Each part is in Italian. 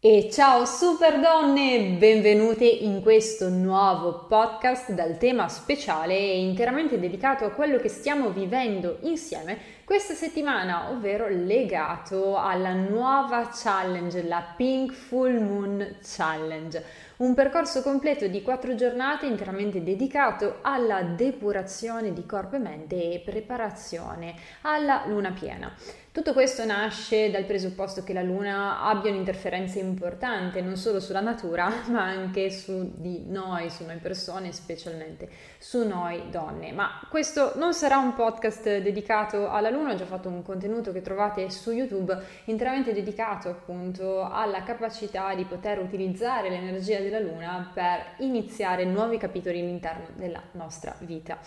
E ciao super donne, benvenute in questo nuovo podcast dal tema speciale e interamente dedicato a quello che stiamo vivendo insieme questa settimana, ovvero legato alla nuova challenge, la Pink Full Moon Challenge un percorso completo di quattro giornate interamente dedicato alla depurazione di corpo e mente e preparazione alla luna piena. Tutto questo nasce dal presupposto che la Luna abbia un'interferenza importante non solo sulla natura, ma anche su di noi, su noi persone, specialmente su noi donne. Ma questo non sarà un podcast dedicato alla Luna, ho già fatto un contenuto che trovate su YouTube interamente dedicato appunto alla capacità di poter utilizzare l'energia della Luna per iniziare nuovi capitoli all'interno della nostra vita.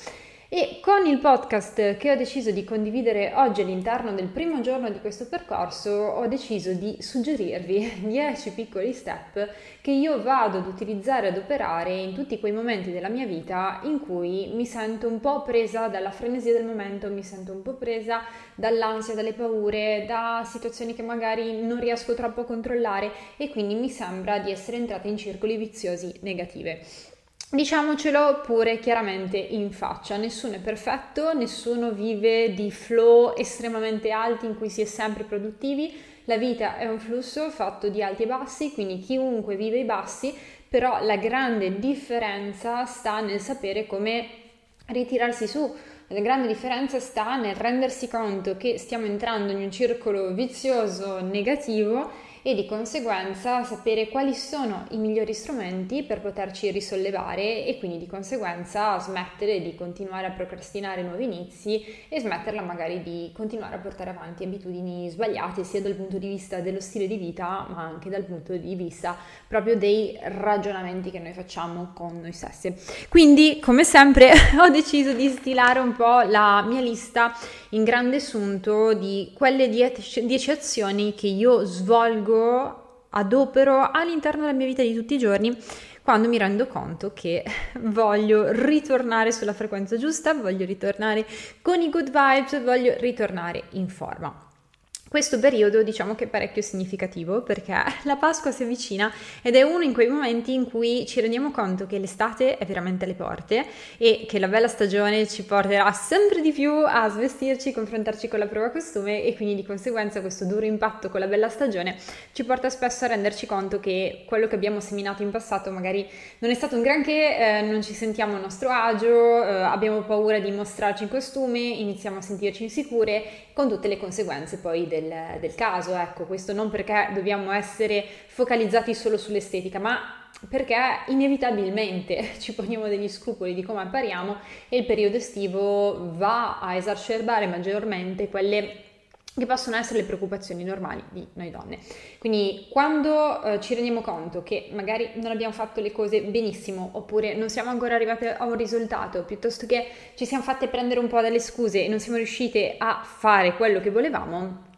E con il podcast che ho deciso di condividere oggi all'interno del primo giorno di questo percorso ho deciso di suggerirvi 10 piccoli step che io vado ad utilizzare, ad operare in tutti quei momenti della mia vita in cui mi sento un po' presa dalla frenesia del momento, mi sento un po' presa dall'ansia, dalle paure, da situazioni che magari non riesco troppo a controllare e quindi mi sembra di essere entrata in circoli viziosi negative. Diciamocelo pure chiaramente in faccia, nessuno è perfetto, nessuno vive di flow estremamente alti in cui si è sempre produttivi, la vita è un flusso fatto di alti e bassi, quindi chiunque vive i bassi, però la grande differenza sta nel sapere come ritirarsi su, la grande differenza sta nel rendersi conto che stiamo entrando in un circolo vizioso negativo e di conseguenza sapere quali sono i migliori strumenti per poterci risollevare e quindi di conseguenza smettere di continuare a procrastinare nuovi inizi e smetterla magari di continuare a portare avanti abitudini sbagliate sia dal punto di vista dello stile di vita ma anche dal punto di vista proprio dei ragionamenti che noi facciamo con noi stessi. Quindi come sempre ho deciso di stilare un po' la mia lista in grande assunto di quelle 10 azioni che io svolgo scelgo, adopero all'interno della mia vita di tutti i giorni quando mi rendo conto che voglio ritornare sulla frequenza giusta, voglio ritornare con i good vibes, voglio ritornare in forma. Questo periodo diciamo che è parecchio significativo perché la Pasqua si avvicina ed è uno in quei momenti in cui ci rendiamo conto che l'estate è veramente alle porte e che la bella stagione ci porterà sempre di più a svestirci, confrontarci con la prova costume e quindi di conseguenza questo duro impatto con la bella stagione ci porta spesso a renderci conto che quello che abbiamo seminato in passato magari non è stato un granché, eh, non ci sentiamo a nostro agio, eh, abbiamo paura di mostrarci in costume, iniziamo a sentirci insicure con tutte le conseguenze poi del del, del caso, ecco, questo non perché dobbiamo essere focalizzati solo sull'estetica, ma perché inevitabilmente ci poniamo degli scrupoli di come appariamo e il periodo estivo va a esacerbare maggiormente quelle che possono essere le preoccupazioni normali di noi donne. Quindi quando eh, ci rendiamo conto che magari non abbiamo fatto le cose benissimo oppure non siamo ancora arrivate a un risultato, piuttosto che ci siamo fatte prendere un po' dalle scuse e non siamo riuscite a fare quello che volevamo,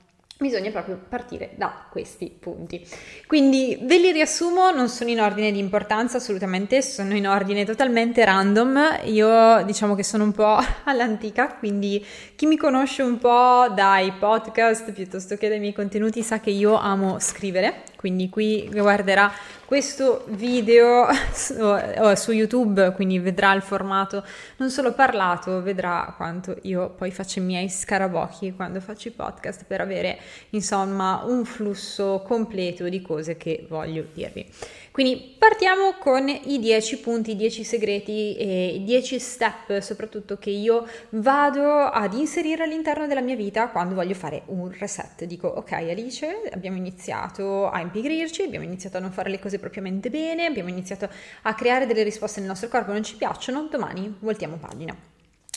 Bisogna proprio partire da questi punti. Quindi ve li riassumo, non sono in ordine di importanza assolutamente, sono in ordine totalmente random. Io diciamo che sono un po' all'antica, quindi chi mi conosce un po' dai podcast piuttosto che dai miei contenuti sa che io amo scrivere, quindi qui guarderà questo video su YouTube, quindi vedrà il formato non solo parlato, vedrà quanto io poi faccio i miei scarabocchi quando faccio i podcast per avere insomma un flusso completo di cose che voglio dirvi. Quindi partiamo con i 10 punti, i 10 segreti e i 10 step soprattutto che io vado ad inserire all'interno della mia vita quando voglio fare un reset. Dico ok Alice, abbiamo iniziato a impigrirci, abbiamo iniziato a non fare le cose propriamente bene, abbiamo iniziato a creare delle risposte nel nostro corpo non ci piacciono, domani voltiamo pagina.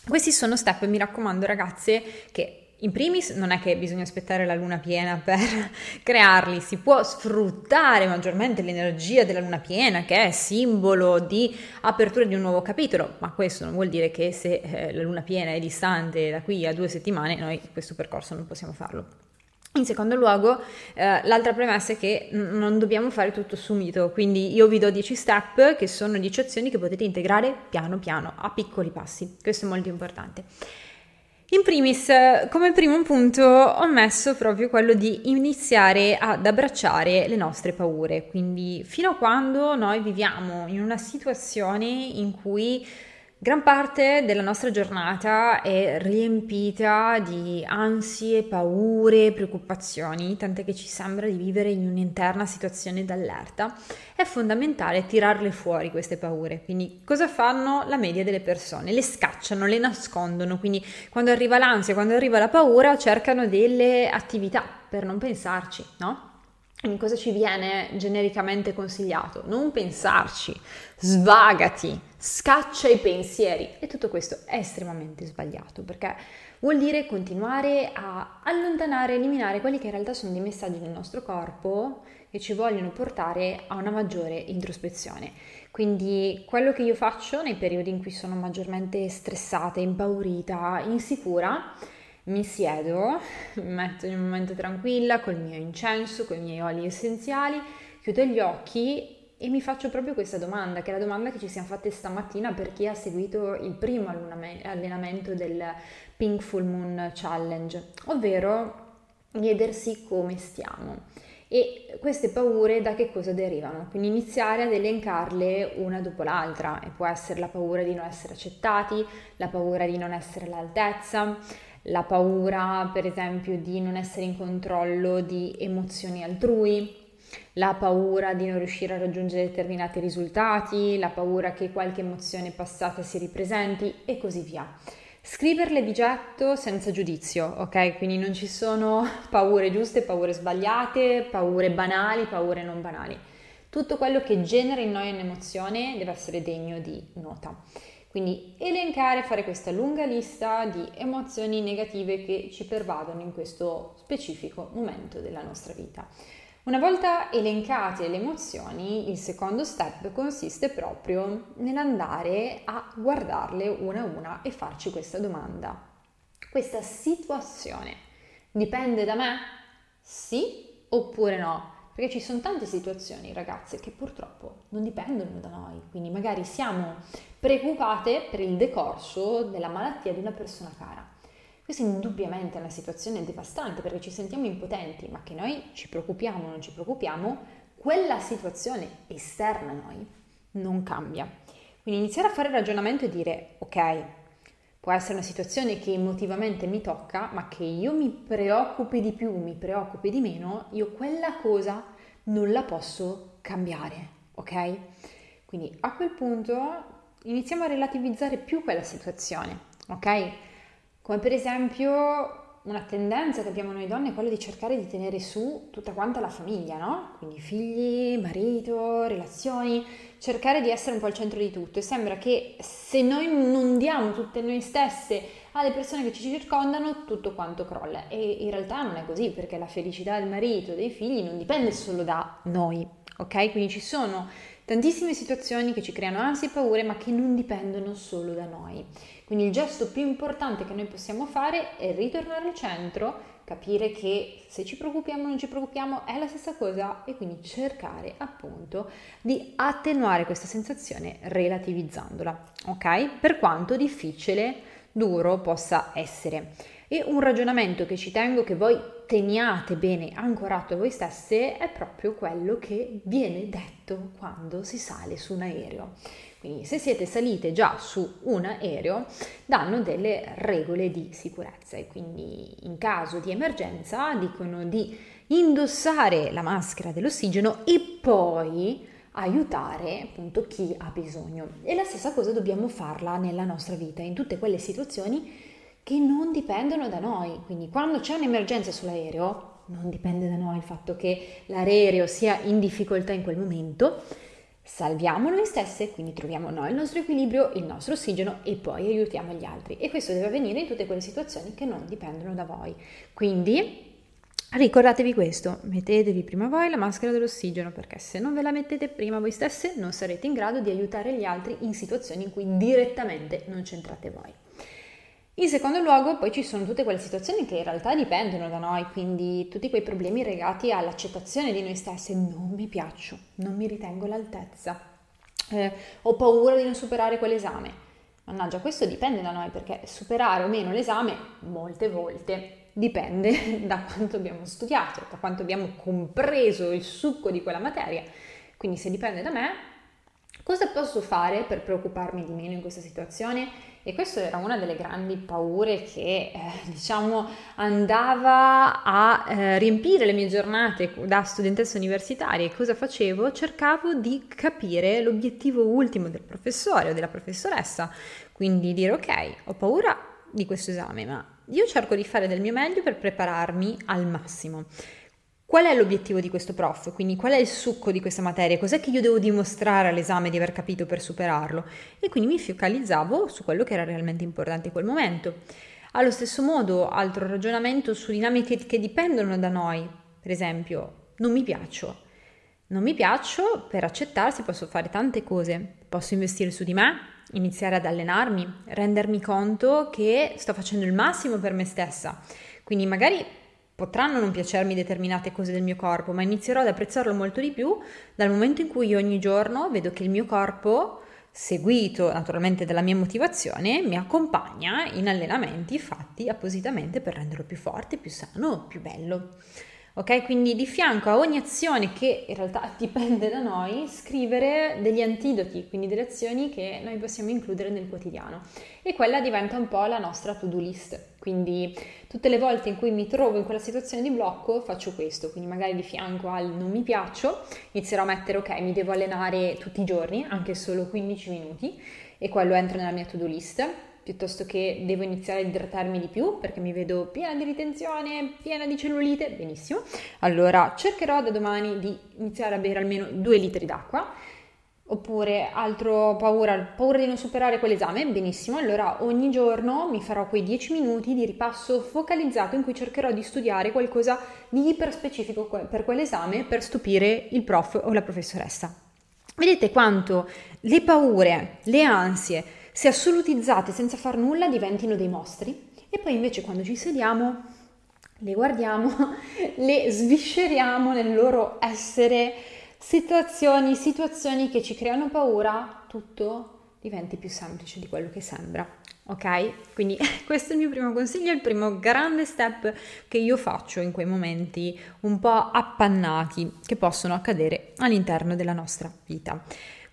Questi sono step, mi raccomando ragazze, che in primis non è che bisogna aspettare la luna piena per crearli, si può sfruttare maggiormente l'energia della luna piena che è simbolo di apertura di un nuovo capitolo, ma questo non vuol dire che se eh, la luna piena è distante da qui a due settimane noi questo percorso non possiamo farlo. In secondo luogo, eh, l'altra premessa è che n- non dobbiamo fare tutto subito, quindi io vi do 10 step che sono 10 azioni che potete integrare piano piano, a piccoli passi, questo è molto importante. In primis, come primo punto, ho messo proprio quello di iniziare ad abbracciare le nostre paure. Quindi, fino a quando noi viviamo in una situazione in cui Gran parte della nostra giornata è riempita di ansie, paure, preoccupazioni, tant'è che ci sembra di vivere in un'interna situazione d'allerta. È fondamentale tirarle fuori queste paure. Quindi cosa fanno la media delle persone? Le scacciano, le nascondono, quindi quando arriva l'ansia, quando arriva la paura, cercano delle attività per non pensarci, no? Cosa ci viene genericamente consigliato? Non pensarci, svagati, scaccia i pensieri e tutto questo è estremamente sbagliato perché vuol dire continuare a allontanare, eliminare quelli che in realtà sono dei messaggi del nostro corpo che ci vogliono portare a una maggiore introspezione. Quindi quello che io faccio nei periodi in cui sono maggiormente stressata, impaurita, insicura, mi siedo, mi metto in un momento tranquilla col mio incenso, con i miei oli essenziali, chiudo gli occhi e mi faccio proprio questa domanda, che è la domanda che ci siamo fatte stamattina per chi ha seguito il primo allenamento del Pink Full Moon Challenge, ovvero chiedersi come stiamo. E queste paure da che cosa derivano? Quindi iniziare ad elencarle una dopo l'altra e può essere la paura di non essere accettati, la paura di non essere all'altezza, la paura per esempio di non essere in controllo di emozioni altrui, la paura di non riuscire a raggiungere determinati risultati, la paura che qualche emozione passata si ripresenti e così via. Scriverle di getto senza giudizio, ok? Quindi non ci sono paure giuste, paure sbagliate, paure banali, paure non banali. Tutto quello che genera in noi un'emozione deve essere degno di nota. Quindi elencare, fare questa lunga lista di emozioni negative che ci pervadono in questo specifico momento della nostra vita. Una volta elencate le emozioni, il secondo step consiste proprio nell'andare a guardarle una a una e farci questa domanda. Questa situazione dipende da me? Sì oppure no? Perché ci sono tante situazioni, ragazze, che purtroppo non dipendono da noi, quindi magari siamo preoccupate per il decorso della malattia di una persona cara. Questa indubbiamente è una situazione devastante perché ci sentiamo impotenti, ma che noi ci preoccupiamo o non ci preoccupiamo, quella situazione esterna a noi non cambia. Quindi iniziare a fare il ragionamento e dire, ok, può essere una situazione che emotivamente mi tocca, ma che io mi preoccupi di più, mi preoccupi di meno, io quella cosa non la posso cambiare, ok? Quindi a quel punto iniziamo a relativizzare più quella situazione, ok? Come per esempio una tendenza che abbiamo noi donne è quella di cercare di tenere su tutta quanta la famiglia, no? Quindi figli, marito, relazioni, cercare di essere un po' al centro di tutto e sembra che se noi non diamo tutte noi stesse alle persone che ci circondano, tutto quanto crolla. E in realtà non è così, perché la felicità del marito dei figli non dipende solo da noi, ok? Quindi ci sono tantissime situazioni che ci creano ansie e paure, ma che non dipendono solo da noi. Quindi il gesto più importante che noi possiamo fare è ritornare al centro, capire che se ci preoccupiamo o non ci preoccupiamo è la stessa cosa e quindi cercare appunto di attenuare questa sensazione relativizzandola, ok? Per quanto difficile, duro possa essere. E un ragionamento che ci tengo che voi teniate bene ancorato a voi stesse è proprio quello che viene detto quando si sale su un aereo. Quindi se siete salite già su un aereo danno delle regole di sicurezza e quindi in caso di emergenza dicono di indossare la maschera dell'ossigeno e poi aiutare appunto chi ha bisogno. E la stessa cosa dobbiamo farla nella nostra vita, in tutte quelle situazioni che non dipendono da noi. Quindi quando c'è un'emergenza sull'aereo, non dipende da noi il fatto che l'aereo sia in difficoltà in quel momento, salviamo noi stesse, quindi troviamo noi il nostro equilibrio, il nostro ossigeno e poi aiutiamo gli altri. E questo deve avvenire in tutte quelle situazioni che non dipendono da voi. Quindi ricordatevi questo, mettetevi prima voi la maschera dell'ossigeno perché se non ve la mettete prima voi stesse non sarete in grado di aiutare gli altri in situazioni in cui direttamente non c'entrate voi. In secondo luogo poi ci sono tutte quelle situazioni che in realtà dipendono da noi, quindi tutti quei problemi legati all'accettazione di noi stessi, non mi piaccio, non mi ritengo all'altezza, eh, ho paura di non superare quell'esame. Mannaggia, questo dipende da noi perché superare o meno l'esame molte volte dipende da quanto abbiamo studiato, da quanto abbiamo compreso il succo di quella materia. Quindi se dipende da me, cosa posso fare per preoccuparmi di meno in questa situazione? E questa era una delle grandi paure che, eh, diciamo, andava a eh, riempire le mie giornate da studentessa universitaria. E cosa facevo? Cercavo di capire l'obiettivo ultimo del professore o della professoressa. Quindi dire, ok, ho paura di questo esame, ma io cerco di fare del mio meglio per prepararmi al massimo. Qual è l'obiettivo di questo prof? Quindi qual è il succo di questa materia? Cos'è che io devo dimostrare all'esame di aver capito per superarlo? E quindi mi focalizzavo su quello che era realmente importante in quel momento. Allo stesso modo, altro ragionamento su dinamiche che dipendono da noi. Per esempio, non mi piaccio. Non mi piaccio, per accettarsi posso fare tante cose. Posso investire su di me, iniziare ad allenarmi, rendermi conto che sto facendo il massimo per me stessa. Quindi magari Potranno non piacermi determinate cose del mio corpo, ma inizierò ad apprezzarlo molto di più dal momento in cui ogni giorno vedo che il mio corpo, seguito naturalmente dalla mia motivazione, mi accompagna in allenamenti fatti appositamente per renderlo più forte, più sano, più bello. Ok, quindi di fianco a ogni azione che in realtà dipende da noi, scrivere degli antidoti, quindi delle azioni che noi possiamo includere nel quotidiano. E quella diventa un po' la nostra to-do list. Quindi tutte le volte in cui mi trovo in quella situazione di blocco faccio questo, quindi magari di fianco al non mi piaccio, inizierò a mettere ok, mi devo allenare tutti i giorni, anche solo 15 minuti, e quello entra nella mia to-do list piuttosto che devo iniziare a idratarmi di più perché mi vedo piena di ritenzione, piena di cellulite, benissimo. Allora cercherò da domani di iniziare a bere almeno 2 litri d'acqua. Oppure altro paura, paura di non superare quell'esame, benissimo, allora ogni giorno mi farò quei 10 minuti di ripasso focalizzato in cui cercherò di studiare qualcosa di iperspecifico per quell'esame per stupire il prof o la professoressa. Vedete quanto le paure, le ansie, se assolutizzate senza far nulla diventino dei mostri e poi invece quando ci sediamo le guardiamo, le svisceriamo nel loro essere situazioni, situazioni che ci creano paura, tutto diventi più semplice di quello che sembra. Ok? Quindi questo è il mio primo consiglio, il primo grande step che io faccio in quei momenti un po' appannati che possono accadere all'interno della nostra vita.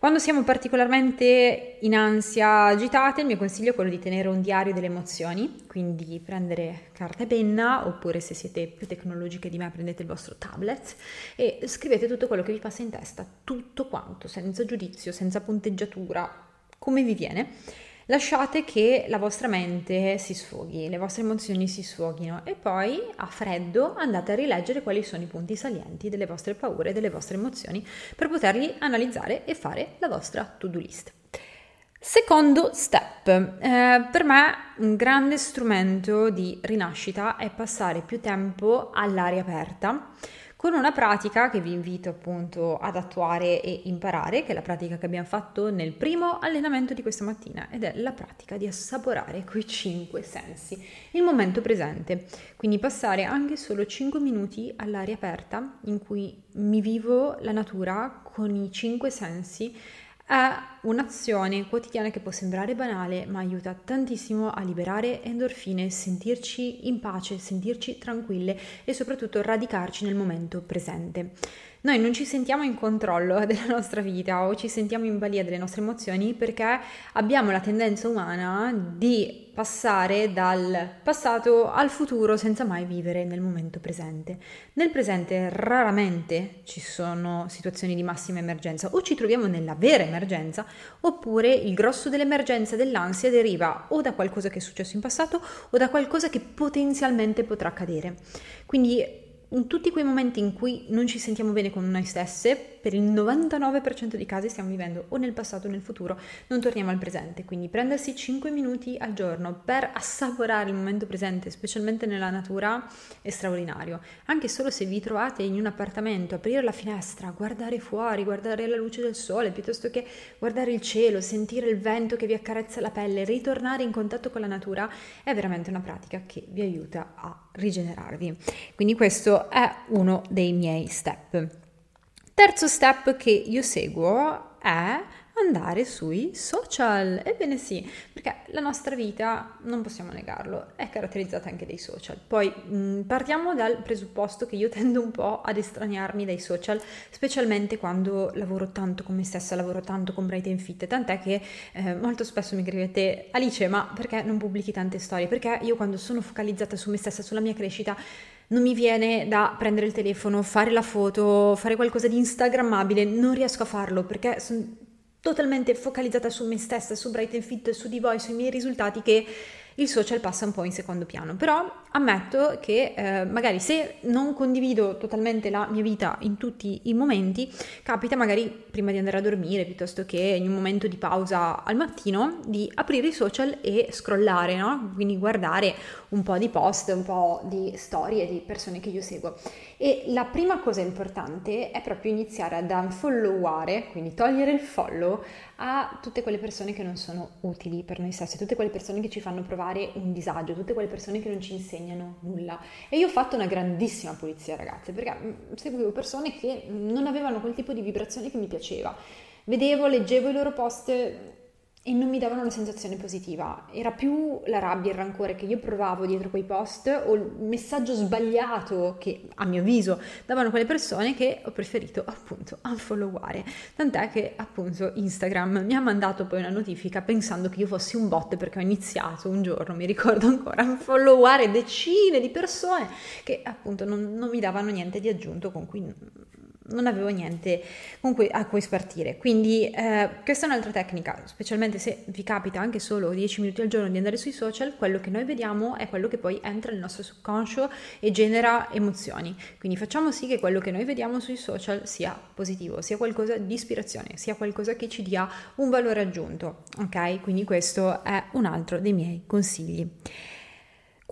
Quando siamo particolarmente in ansia agitate, il mio consiglio è quello di tenere un diario delle emozioni, quindi prendere carta e penna, oppure se siete più tecnologiche di me prendete il vostro tablet e scrivete tutto quello che vi passa in testa, tutto quanto, senza giudizio, senza punteggiatura, come vi viene Lasciate che la vostra mente si sfoghi, le vostre emozioni si sfoghino e poi a freddo andate a rileggere quali sono i punti salienti delle vostre paure, delle vostre emozioni per poterli analizzare e fare la vostra to-do list. Secondo step, eh, per me un grande strumento di rinascita è passare più tempo all'aria aperta con una pratica che vi invito appunto ad attuare e imparare, che è la pratica che abbiamo fatto nel primo allenamento di questa mattina ed è la pratica di assaporare quei cinque sensi, il momento presente. Quindi passare anche solo 5 minuti all'aria aperta in cui mi vivo la natura con i cinque sensi è un'azione quotidiana che può sembrare banale, ma aiuta tantissimo a liberare endorfine, sentirci in pace, sentirci tranquille e soprattutto radicarci nel momento presente. Noi non ci sentiamo in controllo della nostra vita o ci sentiamo in balia delle nostre emozioni perché abbiamo la tendenza umana di passare dal passato al futuro senza mai vivere nel momento presente. Nel presente raramente ci sono situazioni di massima emergenza o ci troviamo nella vera emergenza oppure il grosso dell'emergenza dell'ansia deriva o da qualcosa che è successo in passato o da qualcosa che potenzialmente potrà accadere. Quindi in tutti quei momenti in cui non ci sentiamo bene con noi stesse, per il 99% dei casi stiamo vivendo o nel passato o nel futuro, non torniamo al presente. Quindi prendersi 5 minuti al giorno per assaporare il momento presente, specialmente nella natura, è straordinario. Anche solo se vi trovate in un appartamento, aprire la finestra, guardare fuori, guardare la luce del sole, piuttosto che guardare il cielo, sentire il vento che vi accarezza la pelle, ritornare in contatto con la natura, è veramente una pratica che vi aiuta a rigenerarvi. Quindi questo è uno dei miei step. Terzo step che io seguo è andare sui social. Ebbene sì, perché la nostra vita, non possiamo negarlo, è caratterizzata anche dai social. Poi mh, mm, partiamo dal presupposto che io tendo un po' ad estraniarmi dai social, specialmente quando lavoro tanto con me stessa, lavoro tanto con Bright and Fit, tant'è che eh, molto spesso mi scrivete Alice, ma perché non pubblichi tante storie? Perché io quando sono focalizzata su me stessa, sulla mia crescita, non mi viene da prendere il telefono, fare la foto, fare qualcosa di instagrammabile, non riesco a farlo perché sono totalmente focalizzata su me stessa, su Bright and Fit, su di voi, sui miei risultati che il social passa un po' in secondo piano, però ammetto che eh, magari se non condivido totalmente la mia vita in tutti i momenti, capita magari prima di andare a dormire piuttosto che in un momento di pausa al mattino di aprire i social e scrollare, no? Quindi guardare un po' di post, un po' di storie di persone che io seguo. E la prima cosa importante è proprio iniziare ad unfolloware, quindi togliere il follow a tutte quelle persone che non sono utili per noi stessi, tutte quelle persone che ci fanno provare un disagio, tutte quelle persone che non ci insegnano nulla. E io ho fatto una grandissima pulizia, ragazze, perché mm, seguivo persone che non avevano quel tipo di vibrazione che mi piaceva. Vedevo, leggevo i loro post e non mi davano una sensazione positiva. Era più la rabbia e il rancore che io provavo dietro quei post o il messaggio sbagliato che a mio avviso davano quelle persone che ho preferito appunto unfolloware. Tant'è che appunto Instagram mi ha mandato poi una notifica pensando che io fossi un bot perché ho iniziato un giorno, mi ricordo ancora, a unfolloware decine di persone che appunto non, non mi davano niente di aggiunto con cui non avevo niente cui, a cui spartire. Quindi eh, questa è un'altra tecnica, specialmente se vi capita anche solo 10 minuti al giorno di andare sui social, quello che noi vediamo è quello che poi entra nel nostro subconscio e genera emozioni. Quindi facciamo sì che quello che noi vediamo sui social sia positivo, sia qualcosa di ispirazione, sia qualcosa che ci dia un valore aggiunto. Ok? Quindi questo è un altro dei miei consigli.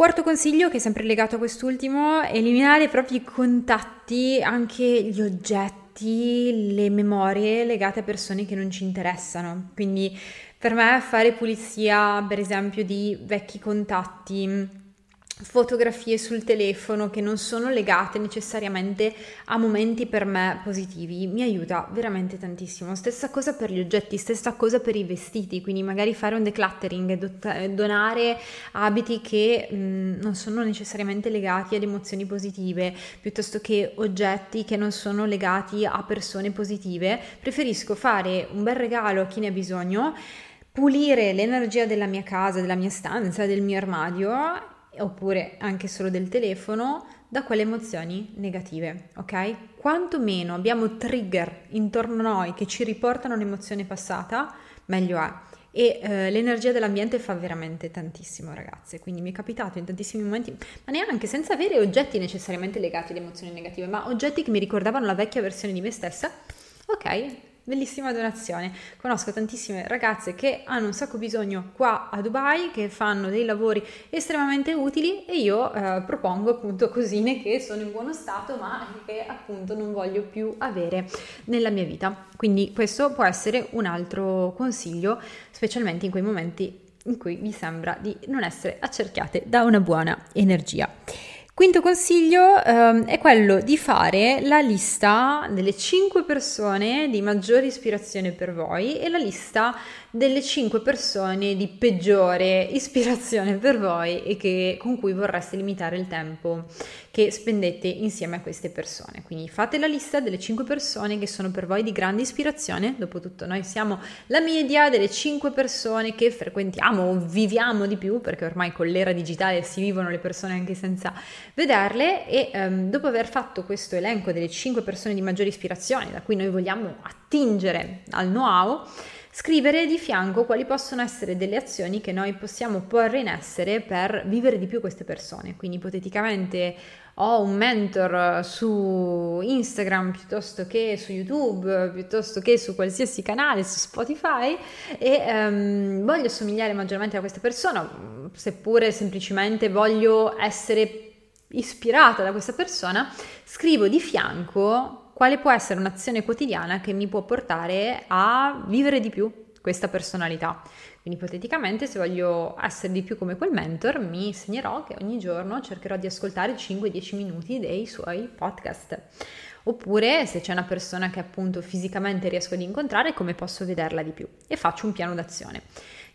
Quarto consiglio, che è sempre legato a quest'ultimo, eliminare i propri contatti, anche gli oggetti, le memorie legate a persone che non ci interessano. Quindi per me fare pulizia, per esempio, di vecchi contatti, fotografie sul telefono che non sono legate necessariamente a momenti per me positivi mi aiuta veramente tantissimo. Stessa cosa per gli oggetti, stessa cosa per i vestiti, quindi magari fare un decluttering, donare abiti che mh, mm, non sono necessariamente legati ad emozioni positive, piuttosto che oggetti che non sono legati a persone positive. Preferisco fare un bel regalo a chi ne ha bisogno pulire l'energia della mia casa, della mia stanza, del mio armadio oppure anche solo del telefono da quelle emozioni negative, ok? Quanto meno abbiamo trigger intorno a noi che ci riportano un'emozione passata, meglio è. E eh, l'energia dell'ambiente fa veramente tantissimo, ragazze. Quindi mi è capitato in tantissimi momenti, ma neanche senza avere oggetti necessariamente legati ad emozioni negative, ma oggetti che mi ricordavano la vecchia versione di me stessa. Ok, bellissima donazione. Conosco tantissime ragazze che hanno un sacco bisogno qua a Dubai, che fanno dei lavori estremamente utili e io eh, propongo appunto cosine che sono in buono stato ma che appunto non voglio più avere nella mia vita. Quindi questo può essere un altro consiglio, specialmente in quei momenti in cui vi sembra di non essere accerchiate da una buona energia. Quinto consiglio um, è quello di fare la lista delle 5 persone di maggiore ispirazione per voi e la lista delle 5 persone di peggiore ispirazione per voi e che, con cui vorreste limitare il tempo che spendete insieme a queste persone. Quindi fate la lista delle 5 persone che sono per voi di grande ispirazione, dopotutto noi siamo la media delle 5 persone che frequentiamo o viviamo di più, perché ormai con l'era digitale si vivono le persone anche senza vederle e um, dopo aver fatto questo elenco delle 5 persone di maggiore ispirazione da cui noi vogliamo attingere al know-how, scrivere di fianco quali possono essere delle azioni che noi possiamo porre in essere per vivere di più queste persone. Quindi ipoteticamente ho un mentor su Instagram piuttosto che su YouTube, piuttosto che su qualsiasi canale, su Spotify e um, voglio somigliare maggiormente a questa persona, seppure semplicemente voglio essere ispirata da questa persona, scrivo di fianco quale può essere un'azione quotidiana che mi può portare a vivere di più questa personalità. Quindi ipoteticamente se voglio essere di più come quel mentor mi segnerò che ogni giorno cercherò di ascoltare 5-10 minuti dei suoi podcast. Oppure se c'è una persona che appunto fisicamente riesco ad incontrare, come posso vederla di più? E faccio un piano d'azione.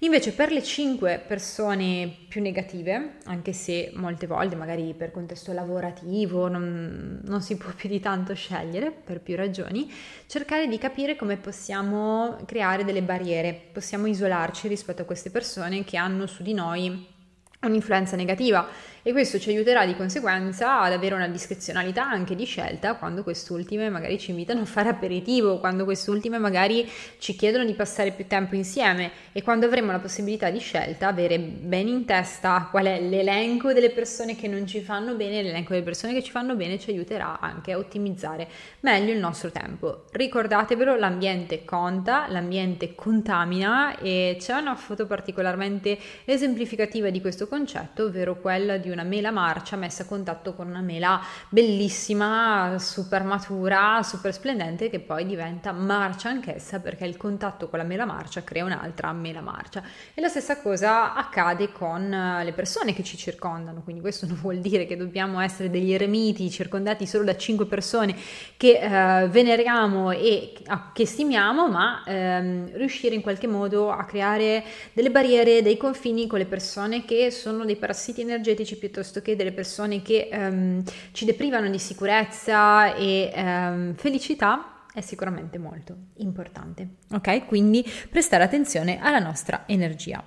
Invece per le 5 persone più negative, anche se molte volte magari per contesto lavorativo non, non, si può più di tanto scegliere per più ragioni, cercare di capire come possiamo creare delle barriere, possiamo isolarci rispetto a queste persone che hanno su di noi un'influenza negativa e questo ci aiuterà di conseguenza ad avere una discrezionalità anche di scelta quando quest'ultime magari ci invitano a fare aperitivo, quando quest'ultime magari ci chiedono di passare più tempo insieme e quando avremo la possibilità di scelta avere ben in testa qual è l'elenco delle persone che non ci fanno bene, l'elenco delle persone che ci fanno bene ci aiuterà anche a ottimizzare meglio il nostro tempo. Ricordatevelo, l'ambiente conta, l'ambiente contamina e c'è una foto particolarmente esemplificativa di questo concetto, ovvero quella di una mela marcia messa a contatto con una mela bellissima, super matura, super splendente che poi diventa marcia anch'essa perché il contatto con la mela marcia crea un'altra mela marcia. E la stessa cosa accade con eh, le persone che ci circondano, quindi questo non vuol dire che dobbiamo essere degli eremiti circondati solo da cinque persone che eh, veneriamo e che stimiamo, ma ehm, riuscire in qualche modo a creare delle barriere, dei confini con le persone che sono dei parassiti energetici piuttosto che delle persone che um, ci deprivano di sicurezza e um, felicità è sicuramente molto importante. Ok? Quindi prestare attenzione alla nostra energia.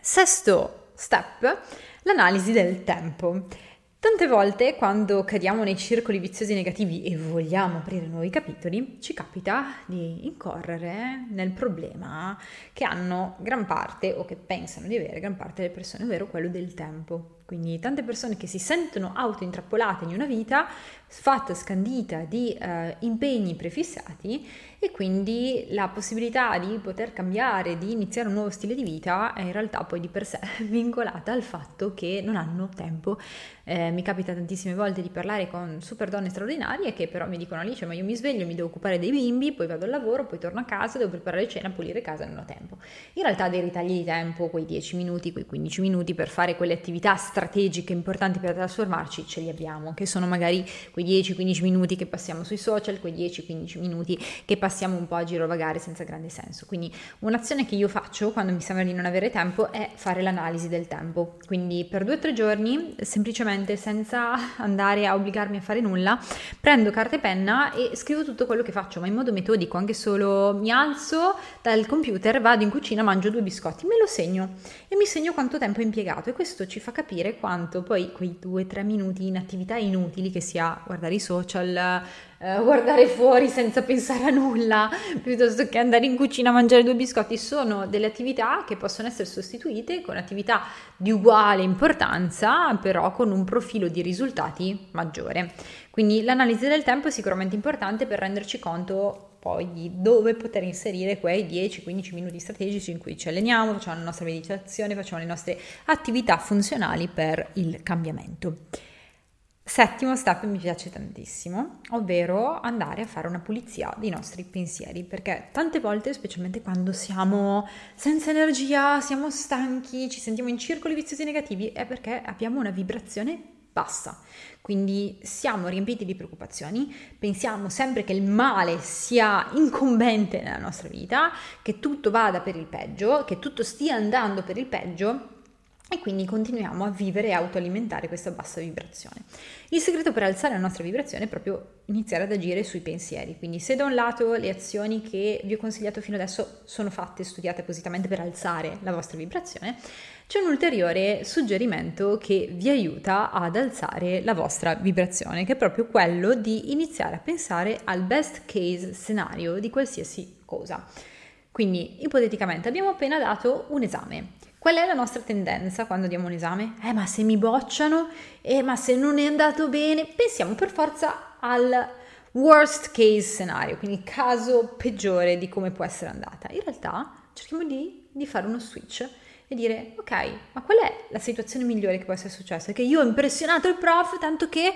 Sesto step, l'analisi del tempo. Tante volte quando cadiamo nei circoli viziosi negativi e vogliamo aprire nuovi capitoli, ci capita di incorrere nel problema che hanno gran parte o che pensano di avere gran parte delle persone, ovvero quello del tempo. Quindi tante persone che si sentono auto-intrappolate in una vita fatta scandita di eh, impegni prefissati e quindi la possibilità di poter cambiare, di iniziare un nuovo stile di vita è in realtà poi di per sé vincolata al fatto che non hanno tempo. Eh, mi capita tantissime volte di parlare con super donne straordinarie che però mi dicono Alice ma io mi sveglio, mi devo occupare dei bimbi, poi vado al lavoro, poi torno a casa, devo preparare cena, pulire casa, non ho tempo. In realtà dei ritagli di tempo, quei 10 minuti, quei 15 minuti per fare quelle attività strategiche importanti per trasformarci ce li abbiamo, che sono magari quei 10-15 minuti che passiamo sui social, quei 10-15 minuti che passiamo un po' a girovagare senza grande senso. Quindi un'azione che io faccio quando mi sembra di non avere tempo è fare l'analisi del tempo. Quindi per due o tre giorni, semplicemente senza andare a obbligarmi a fare nulla, prendo carta e penna e scrivo tutto quello che faccio, ma in modo metodico, anche solo mi alzo dal computer, vado in cucina, mangio due biscotti, me lo segno e mi segno quanto tempo è impiegato e questo ci fa capire quanto poi quei due o tre minuti in attività inutili che sia guardare i social, eh, guardare fuori senza pensare a nulla, piuttosto che andare in cucina a mangiare due biscotti, sono delle attività che possono essere sostituite con attività di uguale importanza, però con un profilo di risultati maggiore. Quindi l'analisi del tempo è sicuramente importante per renderci conto poi dove poter inserire quei 10-15 minuti strategici in cui ci alleniamo, facciamo la nostra meditazione, facciamo le nostre attività funzionali per il cambiamento. Settimo step mi piace tantissimo, ovvero andare a fare una pulizia dei nostri pensieri, perché tante volte, specialmente quando siamo senza energia, siamo stanchi, ci sentiamo in circoli viziosi negativi, è perché abbiamo una vibrazione bassa. Quindi siamo riempiti di preoccupazioni, pensiamo sempre che il male sia incombente nella nostra vita, che tutto vada per il peggio, che tutto stia andando per il peggio e quindi continuiamo a vivere e autoalimentare questa bassa vibrazione. Il segreto per alzare la nostra vibrazione è proprio iniziare ad agire sui pensieri, quindi se da un lato le azioni che vi ho consigliato fino adesso sono fatte, studiate appositamente per alzare la vostra vibrazione, c'è un ulteriore suggerimento che vi aiuta ad alzare la vostra vibrazione, che è proprio quello di iniziare a pensare al best case scenario di qualsiasi cosa. Quindi, ipoteticamente, abbiamo appena dato un esame. Qual è la nostra tendenza quando diamo un esame? Eh, ma se mi bocciano? Eh, ma se non è andato bene? Pensiamo per forza al worst case scenario, quindi il caso peggiore di come può essere andata. In realtà cerchiamo di, di fare uno switch e dire ok, ma qual è la situazione migliore che può essere successa? Che io ho impressionato il prof tanto che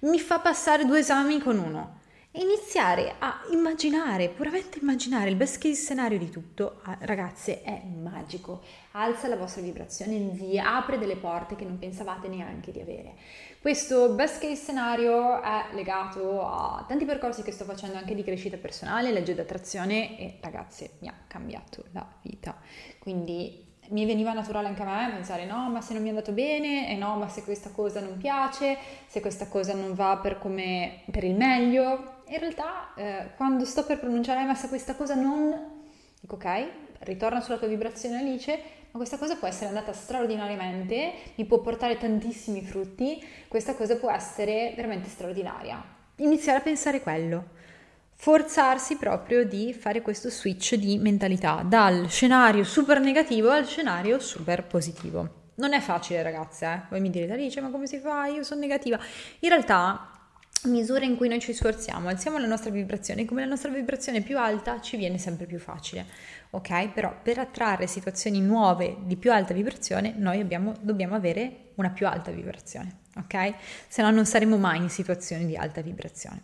mi fa passare due esami con uno. Iniziare a immaginare, puramente immaginare il best case scenario di tutto, ah, ragazze, è magico. Alza la vostra vibrazione, vi apre delle porte che non pensavate neanche di avere. Questo best case scenario è legato a tanti percorsi che sto facendo anche di crescita personale, legge d'attrazione e ragazze mi ha cambiato la vita. Quindi mi veniva naturale anche a me pensare no ma se non mi è andato bene e no ma se questa cosa non piace se questa cosa non va per, come, per il meglio in realtà eh, quando sto per pronunciare ma se questa cosa non dico ok ritorna sulla tua vibrazione Alice ma questa cosa può essere andata straordinariamente mi può portare tantissimi frutti questa cosa può essere veramente straordinaria iniziare a pensare quello forzarsi proprio di fare questo switch di mentalità dal scenario super negativo al scenario super positivo. Non è facile ragazze, eh? voi mi direte Alice ma come si fa? Io sono negativa. In realtà misura in cui noi ci sforziamo, alziamo la nostra vibrazione, come la nostra vibrazione è più alta ci viene sempre più facile, ok? Però per attrarre situazioni nuove di più alta vibrazione noi abbiamo, dobbiamo avere una più alta vibrazione, ok? Se no non saremo mai in situazioni di alta vibrazione.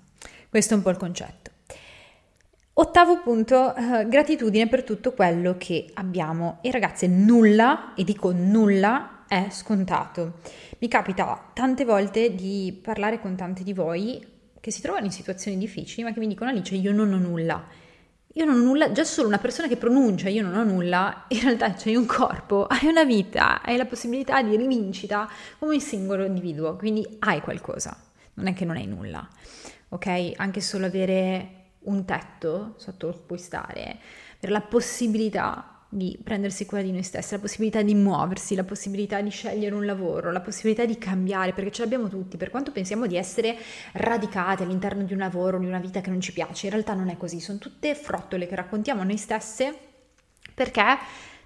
Questo è un po' il concetto. Ottavo punto, eh, gratitudine per tutto quello che abbiamo. E ragazze, nulla, e dico nulla, è scontato. Mi capita tante volte di parlare con tante di voi che si trovano in situazioni difficili, ma che mi dicono Alice, io non ho nulla. Io non ho nulla, già solo una persona che pronuncia io non ho nulla, in realtà c'hai un corpo, hai una vita, hai la possibilità di rivincita come singolo individuo, quindi hai qualcosa, non è che non hai nulla, ok? Anche solo avere un tetto sotto cui stare, per la possibilità di prendersi cura di noi stessi, la possibilità di muoversi, la possibilità di scegliere un lavoro, la possibilità di cambiare, perché ce l'abbiamo tutti, per quanto pensiamo di essere radicate all'interno di un lavoro, di una vita che non ci piace, in realtà non è così, sono tutte frottole che raccontiamo a noi stesse perché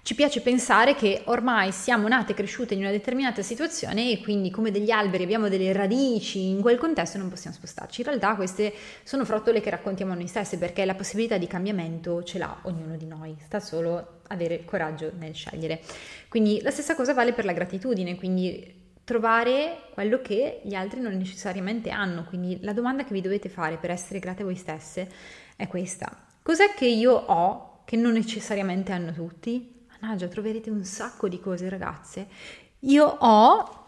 ci piace pensare che ormai siamo nate e cresciute in una determinata situazione e quindi come degli alberi abbiamo delle radici in quel contesto non possiamo spostarci. In realtà queste sono frottole che raccontiamo a noi stesse perché la possibilità di cambiamento ce l'ha ognuno di noi, sta solo avere coraggio nel scegliere. Quindi la stessa cosa vale per la gratitudine, quindi trovare quello che gli altri non necessariamente hanno. Quindi la domanda che vi dovete fare per essere grate a voi stesse è questa. Cos'è che io ho che non necessariamente hanno tutti? Mannaggia, troverete un sacco di cose ragazze. Io ho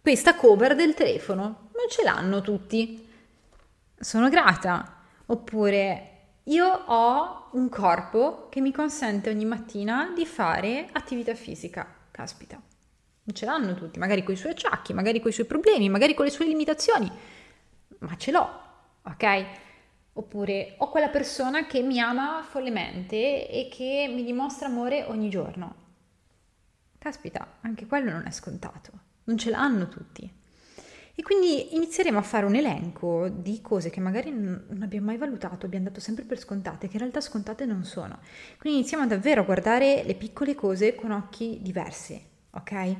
questa cover del telefono, non ce l'hanno tutti. Sono grata. Oppure io ho un corpo che mi consente ogni mattina di fare attività fisica. Caspita, non ce l'hanno tutti, magari con i suoi acciacchi, magari con i suoi problemi, magari con le sue limitazioni, ma ce l'ho, ok? Oppure ho quella persona che mi ama follemente e che mi dimostra amore ogni giorno. Caspita, anche quello non è scontato, non ce l'hanno tutti. E quindi inizieremo a fare un elenco di cose che magari non abbiamo mai valutato, abbiamo dato sempre per scontate, che in realtà scontate non sono. Quindi iniziamo davvero a guardare le piccole cose con occhi diversi, ok?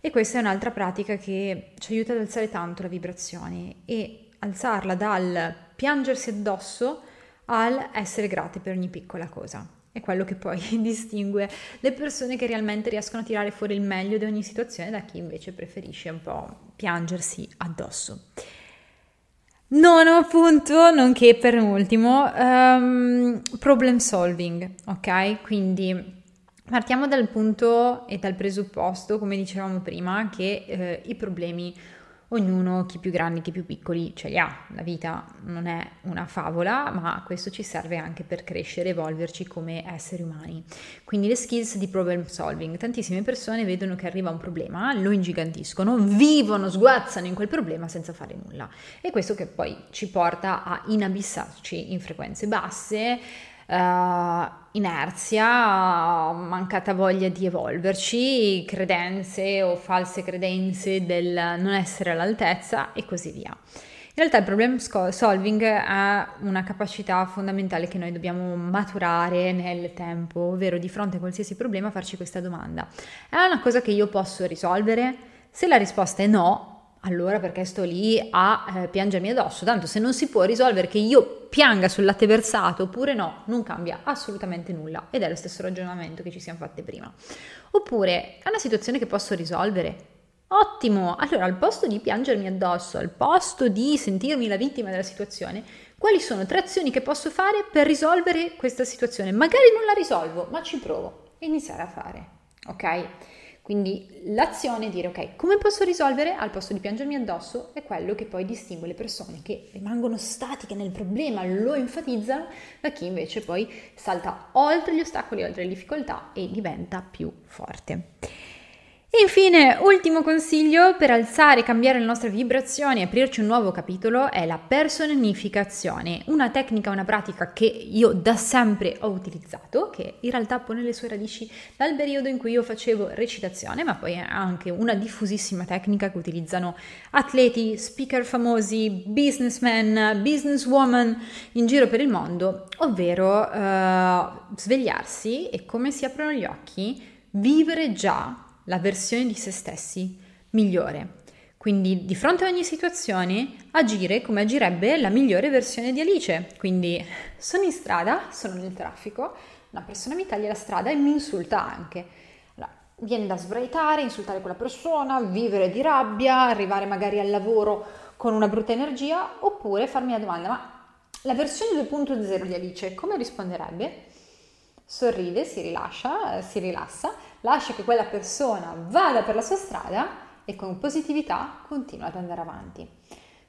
E questa è un'altra pratica che ci aiuta ad alzare tanto la vibrazione e alzarla dal piangersi addosso al essere grati per ogni piccola cosa. È quello che poi distingue le persone che realmente riescono a tirare fuori il meglio di ogni situazione da chi invece preferisce un po' piangersi addosso. Nono punto, nonché per ultimo, um, problem solving, ok? Quindi partiamo dal punto e dal presupposto, come dicevamo prima, che eh, i problemi ognuno, chi più grandi, chi più piccoli, ce li ha. La vita non è una favola, ma questo ci serve anche per crescere, evolverci come esseri umani. Quindi le skills di problem solving. Tantissime persone vedono che arriva un problema, lo ingigantiscono, vivono, sguazzano in quel problema senza fare nulla. E questo che poi ci porta a inabissarci in frequenze basse, uh, inerzia, mancata voglia di evolverci, credenze o false credenze del non essere all'altezza e così via. In realtà il problem solving è una capacità fondamentale che noi dobbiamo maturare nel tempo, ovvero di fronte a qualsiasi problema farci questa domanda. È una cosa che io posso risolvere? Se la risposta è no, allora perché sto lì a eh, piangermi addosso? Tanto se non si può risolvere che io pianga sul latte versato oppure no, non cambia assolutamente nulla ed è lo stesso ragionamento che ci siamo fatte prima. Oppure è una situazione che posso risolvere? Ottimo! Allora al posto di piangermi addosso, al posto di sentirmi la vittima della situazione, quali sono tre azioni che posso fare per risolvere questa situazione. Magari non la risolvo, ma ci provo e iniziare a fare, ok? Quindi l'azione è dire ok, come posso risolvere al posto di piangermi addosso è quello che poi distingue le persone che rimangono statiche nel problema, lo enfatizzano, da chi invece poi salta oltre gli ostacoli, oltre le difficoltà e diventa più forte. E infine, ultimo consiglio per alzare e cambiare le nostre vibrazioni e aprirci un nuovo capitolo è la personificazione, una tecnica, una pratica che io da sempre ho utilizzato, che in realtà pone le sue radici dal periodo in cui io facevo recitazione, ma poi è anche una diffusissima tecnica che utilizzano atleti, speaker famosi, businessmen, businesswoman in giro per il mondo, ovvero eh, svegliarsi e come si aprono gli occhi, vivere già la versione di se stessi migliore. Quindi di fronte a ogni situazione agire come agirebbe la migliore versione di Alice. Quindi sono in strada, sono nel traffico, una persona mi taglia la strada e mi insulta anche. Allora, viene da sbraitare, insultare quella persona, vivere di rabbia, arrivare magari al lavoro con una brutta energia, oppure farmi la domanda, ma la versione 2.0 di Alice come risponderebbe? Sorride, si rilascia, si rilassa lascia che quella persona vada per la sua strada e con positività continua ad andare avanti.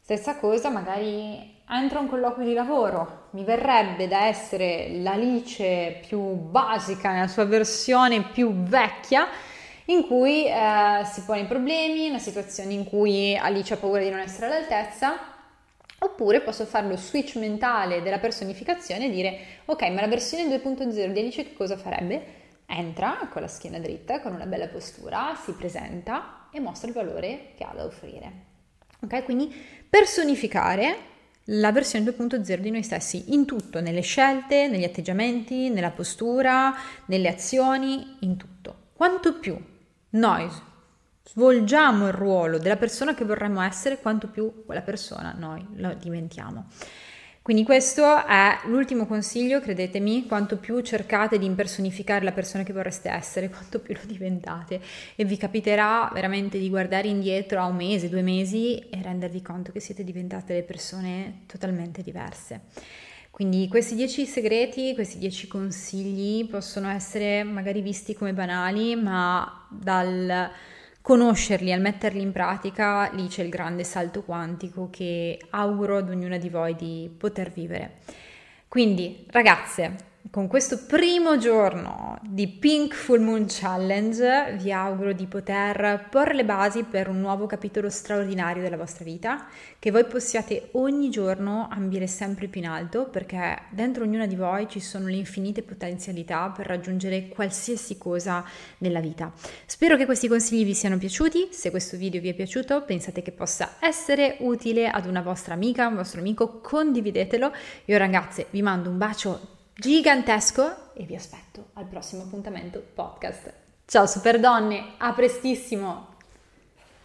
Stessa cosa, magari entro a un colloquio di lavoro, mi verrebbe da essere l'Alice più basica nella sua versione più vecchia, in cui eh, si pone problemi, una situazione in cui Alice ha paura di non essere all'altezza, oppure posso fare lo switch mentale della personificazione e dire ok, ma la versione 2.0 di Alice che cosa farebbe? Entra con la schiena dritta, con una bella postura, si presenta e mostra il valore che ha da offrire. Ok? Quindi personificare la versione 2.0 di noi stessi in tutto, nelle scelte, negli atteggiamenti, nella postura, nelle azioni, in tutto. Quanto più noi svolgiamo il ruolo della persona che vorremmo essere, quanto più quella persona noi lo diventiamo. Quindi questo è l'ultimo consiglio, credetemi, quanto più cercate di impersonificare la persona che vorreste essere, quanto più lo diventate e vi capiterà veramente di guardare indietro a un mese, due mesi e rendervi conto che siete diventate delle persone totalmente diverse. Quindi questi dieci segreti, questi dieci consigli possono essere magari visti come banali, ma dal conoscerli, al metterli in pratica, lì c'è il grande salto quantico che auguro ad ognuna di voi di poter vivere. Quindi, ragazze, con questo primo giorno di Pink Full Moon Challenge vi auguro di poter porre le basi per un nuovo capitolo straordinario della vostra vita, che voi possiate ogni giorno ambire sempre più in alto, perché dentro ognuna di voi ci sono le infinite potenzialità per raggiungere qualsiasi cosa nella vita. Spero che questi consigli vi siano piaciuti, se questo video vi è piaciuto pensate che possa essere utile ad una vostra amica, un vostro amico, condividetelo. Io ragazze vi mando un bacio gigantesco e vi aspetto al prossimo appuntamento podcast. Ciao super donne, a prestissimo!